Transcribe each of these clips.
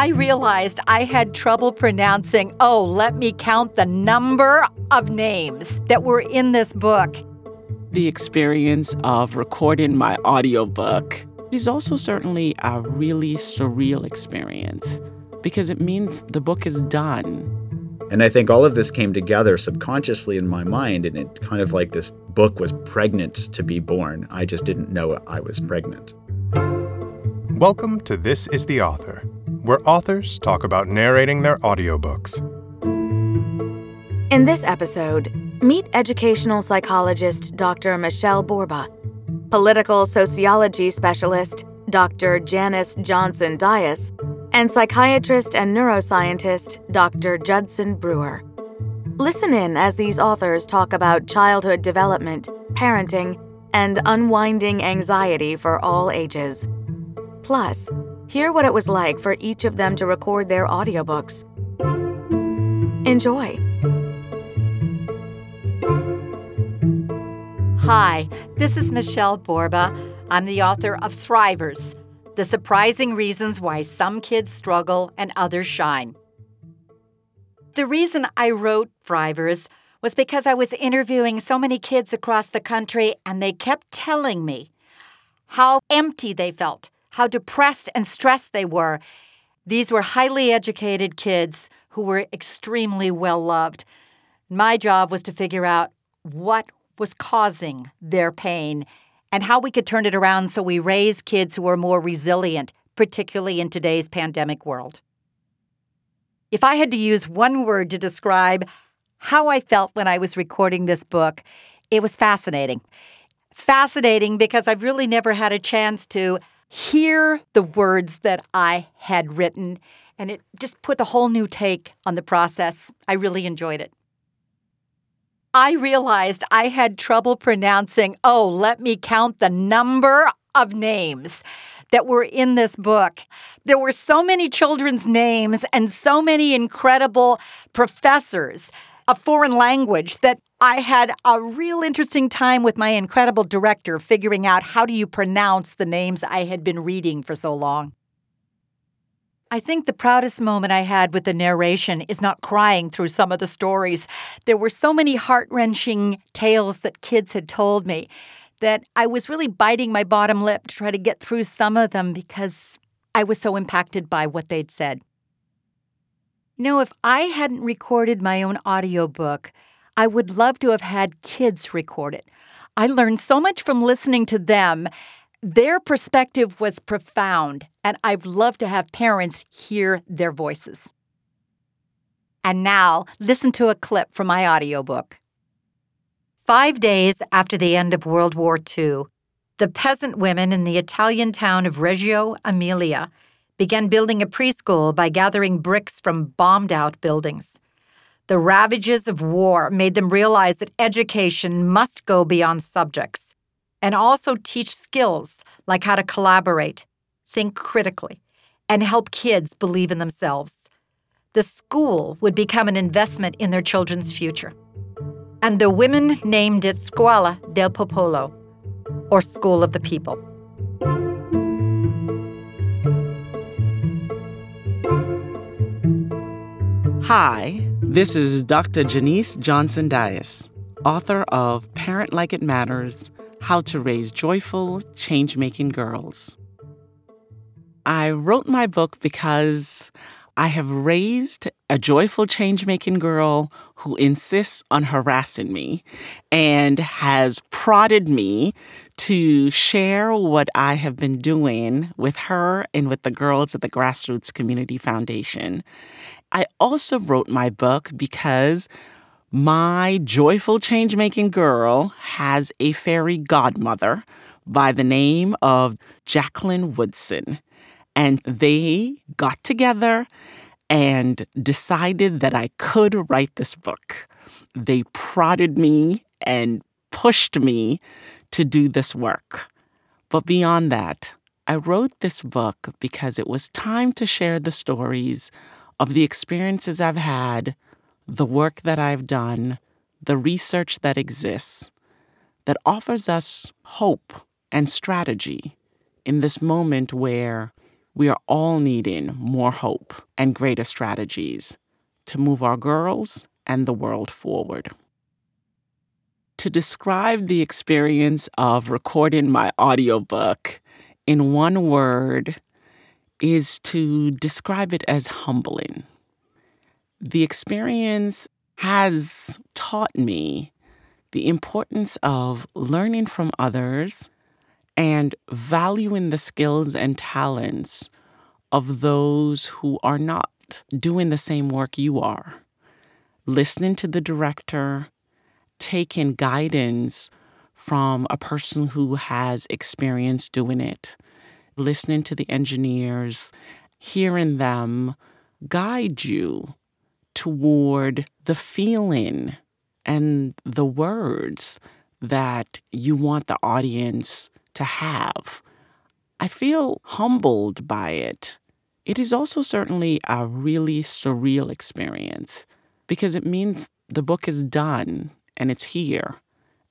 I realized I had trouble pronouncing, oh, let me count the number of names that were in this book. The experience of recording my audiobook is also certainly a really surreal experience because it means the book is done. And I think all of this came together subconsciously in my mind, and it kind of like this book was pregnant to be born. I just didn't know I was pregnant. Welcome to This is the Author, where authors talk about narrating their audiobooks. In this episode, meet educational psychologist Dr. Michele Borba, political sociology specialist Dr. Janice Johnson Dias, and psychiatrist and neuroscientist Dr. Judson Brewer. Listen in as these authors talk about childhood development, parenting, and unwinding anxiety for all ages. Plus, hear what it was like for each of them to record their audiobooks. Enjoy. Hi, this is Michele Borba. I'm the author of Thrivers The Surprising Reasons Why Some Kids Struggle and Others Shine. The reason I wrote Thrivers was because I was interviewing so many kids across the country and they kept telling me how empty they felt how depressed and stressed they were. These were highly educated kids who were extremely well loved. My job was to figure out what was causing their pain and how we could turn it around so we raise kids who are more resilient, particularly in today's pandemic world. If I had to use one word to describe how I felt when I was recording this book, it was fascinating. Fascinating because I've really never had a chance to hear the words that I had written, and it just put a whole new take on the process. I really enjoyed it. I realized I had trouble pronouncing, oh, let me count the number of names that were in this book. There were so many children's names and so many incredible professors of foreign language that I had a real interesting time with my incredible director figuring out how do you pronounce the names I had been reading for so long. I think the proudest moment I had with the narration is not crying through some of the stories. There were so many heart wrenching tales that kids had told me that I was really biting my bottom lip to try to get through some of them because I was so impacted by what they'd said. You know, if I hadn't recorded my own audiobook, I would love to have had kids record it. I learned so much from listening to them. Their perspective was profound, and I'd love to have parents hear their voices. And now, listen to a clip from my audiobook. Five days after the end of World War II, the peasant women in the Italian town of Reggio Emilia began building a preschool by gathering bricks from bombed out buildings. The ravages of war made them realize that education must go beyond subjects and also teach skills like how to collaborate, think critically, and help kids believe in themselves. The school would become an investment in their children's future. And the women named it Scuola del Popolo, or School of the People. Hi, this is Dr. Janice Johnson Dias, author of Parent Like It Matters How to Raise Joyful, Change Making Girls. I wrote my book because I have raised a joyful change making girl who insists on harassing me and has prodded me to share what I have been doing with her and with the girls at the Grassroots Community Foundation. I also wrote my book because my joyful change making girl has a fairy godmother by the name of Jacqueline Woodson. And they got together and decided that I could write this book. They prodded me and pushed me to do this work. But beyond that, I wrote this book because it was time to share the stories of the experiences I've had, the work that I've done, the research that exists that offers us hope and strategy in this moment where we are all needing more hope and greater strategies to move our girls and the world forward. To describe the experience of recording my audiobook in one word is to describe it as humbling. The experience has taught me the importance of learning from others and valuing the skills and talents of those who are not doing the same work you are. Listening to the director, taking guidance from a person who has experience doing it, listening to the engineers, hearing them guide you toward the feeling and the words that you want the audience to have. I feel humbled by it. It is also certainly a really surreal experience because it means the book is done and it's here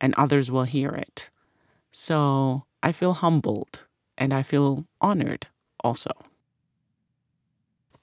and others will hear it. So I feel humbled and I feel honored also.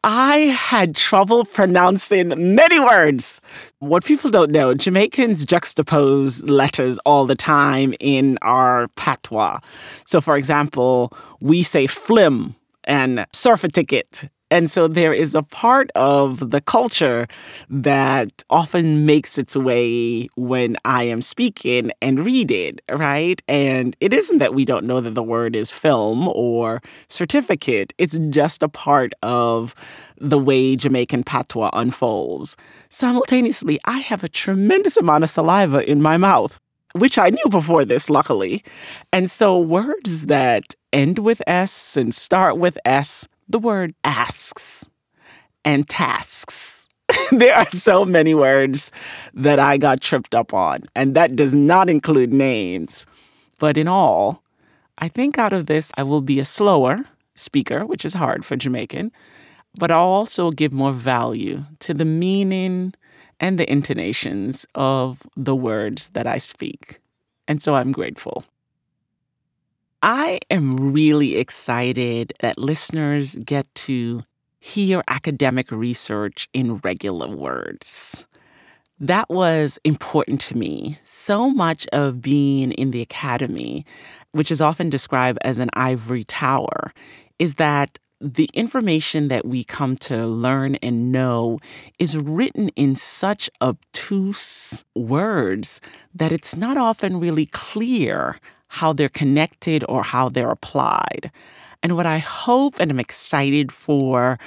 I had trouble pronouncing many words. What people don't know, Jamaicans juxtapose letters all the time in our patois. So, for example, we say flim and surf a ticket and so there is a part of the culture that often makes its way when I am speaking and read it, right? And it isn't that we don't know that the word is film or certificate, it's just a part of the way Jamaican patois unfolds. Simultaneously, I have a tremendous amount of saliva in my mouth which I knew before this, luckily. And so words that end with S and start with S the word asks and tasks. there are so many words that I got tripped up on, and that does not include names. But in all, I think out of this, I will be a slower speaker, which is hard for Jamaican, but I'll also give more value to the meaning and the intonations of the words that I speak. And so I'm grateful. I am really excited that listeners get to hear academic research in regular words. That was important to me. So much of being in the academy, which is often described as an ivory tower, is that the information that we come to learn and know is written in such obtuse words that it's not often really clear how they're connected or how they're applied. And what I hope and I'm excited for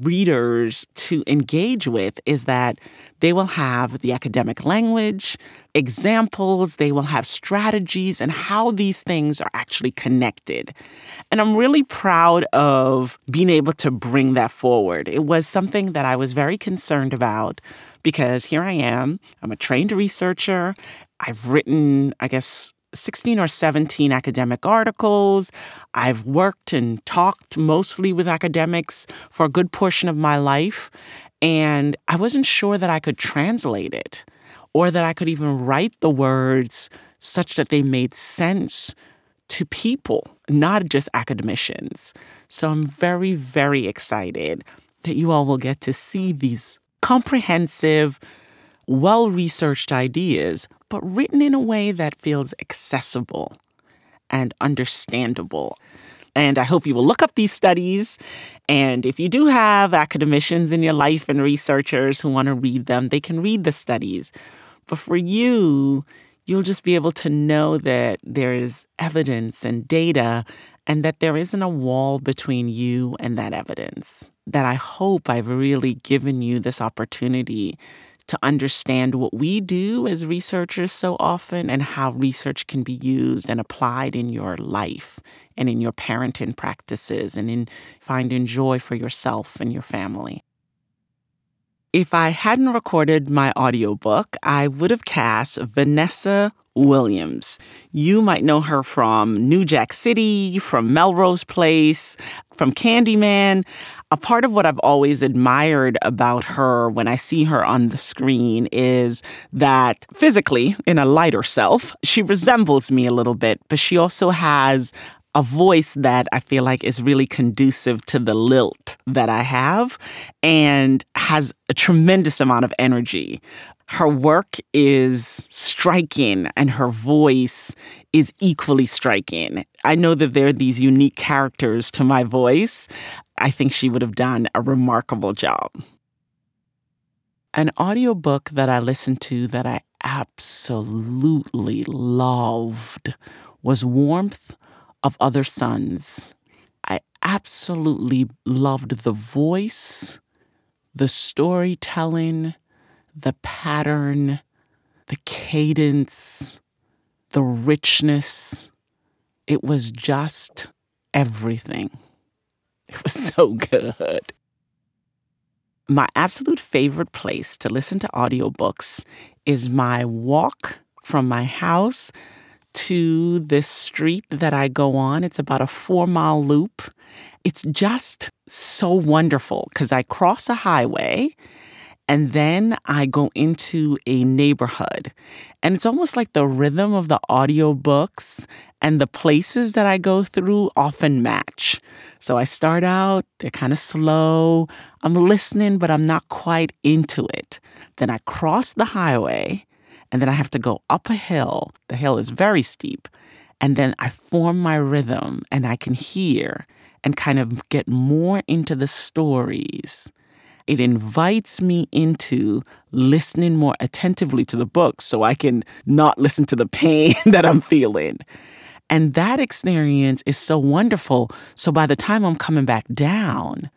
readers to engage with is that they will have the academic language, examples, they will have strategies, and how these things are actually connected. And I'm really proud of being able to bring that forward. It was something that I was very concerned about because here I am, I'm a trained researcher. I've written, I guess, 16 or 17 academic articles. I've worked and talked mostly with academics for a good portion of my life. And I wasn't sure that I could translate it or that I could even write the words such that they made sense to people, not just academicians. So I'm very, very excited that you all will get to see these comprehensive, well researched ideas but written in a way that feels accessible and understandable. And I hope you will look up these studies. And if you do have academicians in your life and researchers who want to read them, they can read the studies. But for you, you'll just be able to know that there is evidence and data and that there isn't a wall between you and that evidence. That I hope I've really given you this opportunity to understand what we do as researchers so often and how research can be used and applied in your life and in your parenting practices and in finding joy for yourself and your family. If I hadn't recorded my audiobook, I would have cast Vanessa Williams. You might know her from New Jack City, from Melrose Place, from Candyman a part of what I've always admired about her when I see her on the screen is that physically, in a lighter self, she resembles me a little bit, but she also has a voice that I feel like is really conducive to the lilt that I have and has a tremendous amount of energy. Her work is striking and her voice is equally striking. I know that there are these unique characters to my voice. I think she would have done a remarkable job. An audiobook that I listened to that I absolutely loved was Warmth of Other Suns. I absolutely loved the voice, the storytelling, the pattern, the cadence, the richness. It was just everything. It was so good. My absolute favorite place to listen to audiobooks is my walk from my house to this street that I go on. It's about a four mile loop. It's just so wonderful because I cross a highway and then I go into a neighborhood. And it's almost like the rhythm of the audiobooks and the places that I go through often match. So I start out, they're kind of slow. I'm listening, but I'm not quite into it. Then I cross the highway and then I have to go up a hill. The hill is very steep. And then I form my rhythm and I can hear and kind of get more into the stories. It invites me into listening more attentively to the book so I can not listen to the pain that I'm feeling. And that experience is so wonderful. So by the time I'm coming back down,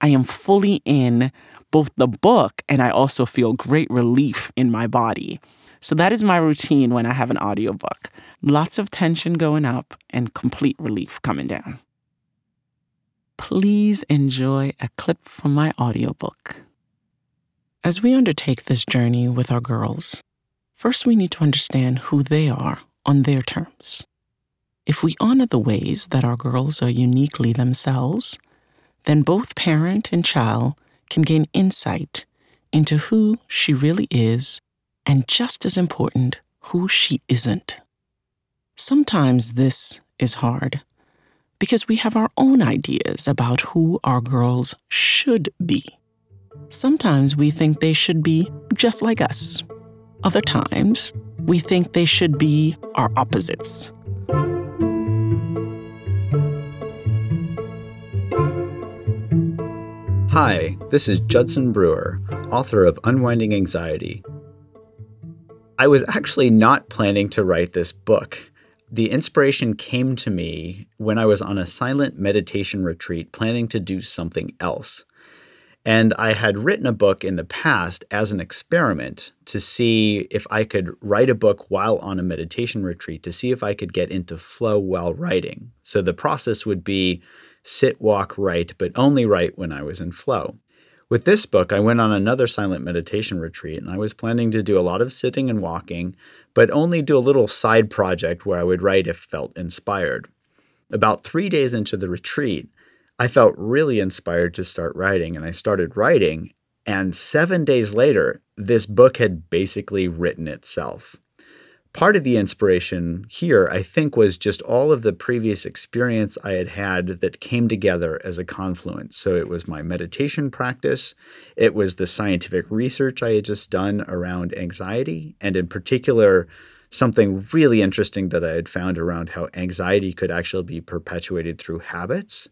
I am fully in both the book and I also feel great relief in my body. So that is my routine when I have an audiobook. Lots of tension going up and complete relief coming down. Please enjoy a clip from my audiobook. As we undertake this journey with our girls, first we need to understand who they are on their terms. If we honor the ways that our girls are uniquely themselves, then both parent and child can gain insight into who she really is and just as important, who she isn't. Sometimes this is hard because we have our own ideas about who our girls should be. Sometimes we think they should be just like us. Other times, we think they should be our opposites. Hi, this is Judson Brewer, author of Unwinding Anxiety I was actually not planning to write this book. The inspiration came to me when I was on a silent meditation retreat planning to do something else. And I had written a book in the past as an experiment to see if I could write a book while on a meditation retreat to see if I could get into flow while writing. So the process would be sit, walk, write, but only write when I was in flow. With this book, I went on another silent meditation retreat, and I was planning to do a lot of sitting and walking, but only do a little side project where I would write if felt inspired. About three days into the retreat, I felt really inspired to start writing, and I started writing. And seven days later, this book had basically written itself part of the inspiration here, I think, was just all of the previous experience I had had that came together as a confluence. So it was my meditation practice, it was the scientific research I had just done around anxiety, and in particular, something really interesting that I had found around how anxiety could actually be perpetuated through habits.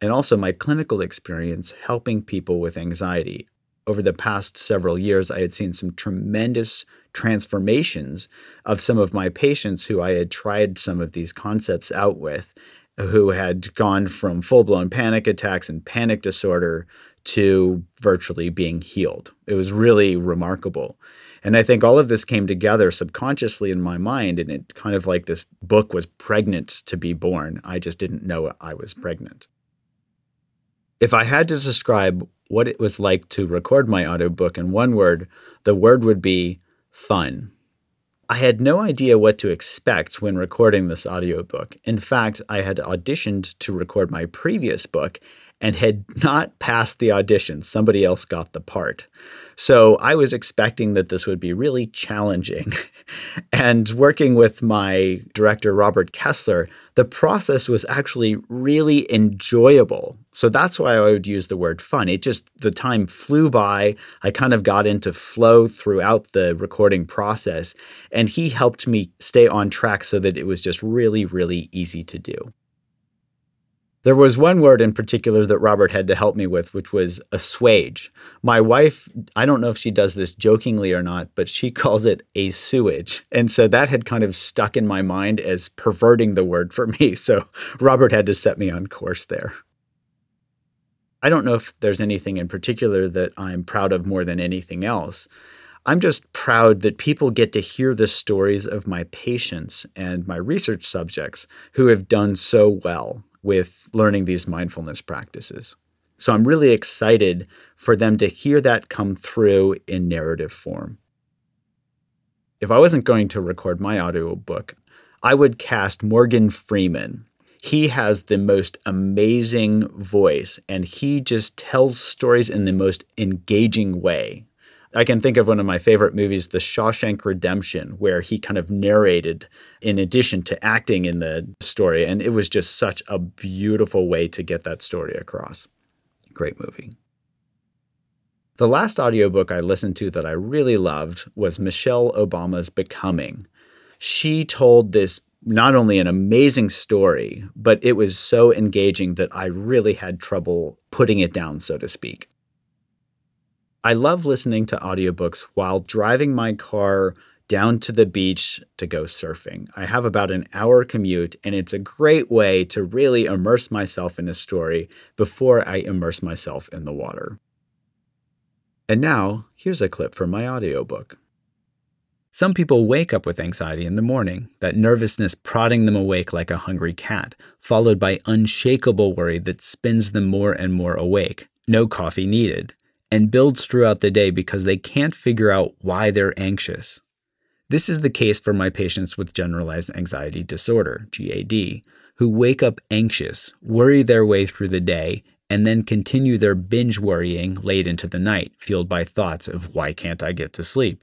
And also my clinical experience helping people with anxiety over the past several years, I had seen some tremendous transformations of some of my patients who I had tried some of these concepts out with, who had gone from full blown panic attacks and panic disorder to virtually being healed. It was really remarkable. And I think all of this came together subconsciously in my mind, and it kind of like this book was pregnant to be born. I just didn't know I was pregnant. If I had to describe what it was like to record my audiobook in one word, the word would be fun. I had no idea what to expect when recording this audiobook. In fact, I had auditioned to record my previous book, and had not passed the audition. Somebody else got the part. So I was expecting that this would be really challenging. and working with my director, Robert Kessler, the process was actually really enjoyable. So that's why I would use the word fun. It just, the time flew by. I kind of got into flow throughout the recording process. And he helped me stay on track so that it was just really, really easy to do. There was one word in particular that Robert had to help me with, which was assuage. My wife, I don't know if she does this jokingly or not, but she calls it a sewage. And so that had kind of stuck in my mind as perverting the word for me. So Robert had to set me on course there. I don't know if there's anything in particular that I'm proud of more than anything else. I'm just proud that people get to hear the stories of my patients and my research subjects who have done so well with learning these mindfulness practices. So I'm really excited for them to hear that come through in narrative form. If I wasn't going to record my audiobook, I would cast Morgan Freeman. He has the most amazing voice and he just tells stories in the most engaging way. I can think of one of my favorite movies, The Shawshank Redemption, where he kind of narrated in addition to acting in the story. And it was just such a beautiful way to get that story across. Great movie. The last audiobook I listened to that I really loved was Michelle Obama's Becoming. She told this not only an amazing story, but it was so engaging that I really had trouble putting it down, so to speak. I love listening to audiobooks while driving my car down to the beach to go surfing. I have about an hour commute, and it's a great way to really immerse myself in a story before I immerse myself in the water. And now, here's a clip from my audiobook. Some people wake up with anxiety in the morning, that nervousness prodding them awake like a hungry cat, followed by unshakable worry that spins them more and more awake. No coffee needed and builds throughout the day because they can't figure out why they're anxious. This is the case for my patients with generalized anxiety disorder, GAD, who wake up anxious, worry their way through the day, and then continue their binge worrying late into the night, fueled by thoughts of why can't I get to sleep?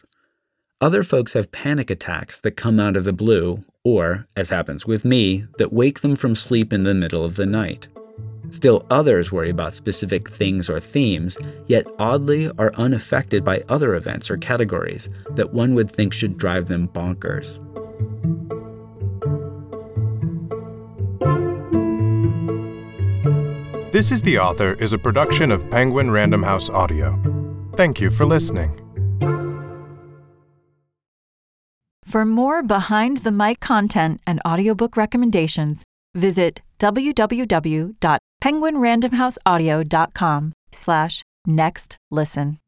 Other folks have panic attacks that come out of the blue, or, as happens with me, that wake them from sleep in the middle of the night. Still, others worry about specific things or themes, yet oddly are unaffected by other events or categories that one would think should drive them bonkers. This is the Author is a production of Penguin Random House Audio. Thank you for listening. For more behind the mic content and audiobook recommendations, visit www.penguinrandomhouseaudio.com slash next listen.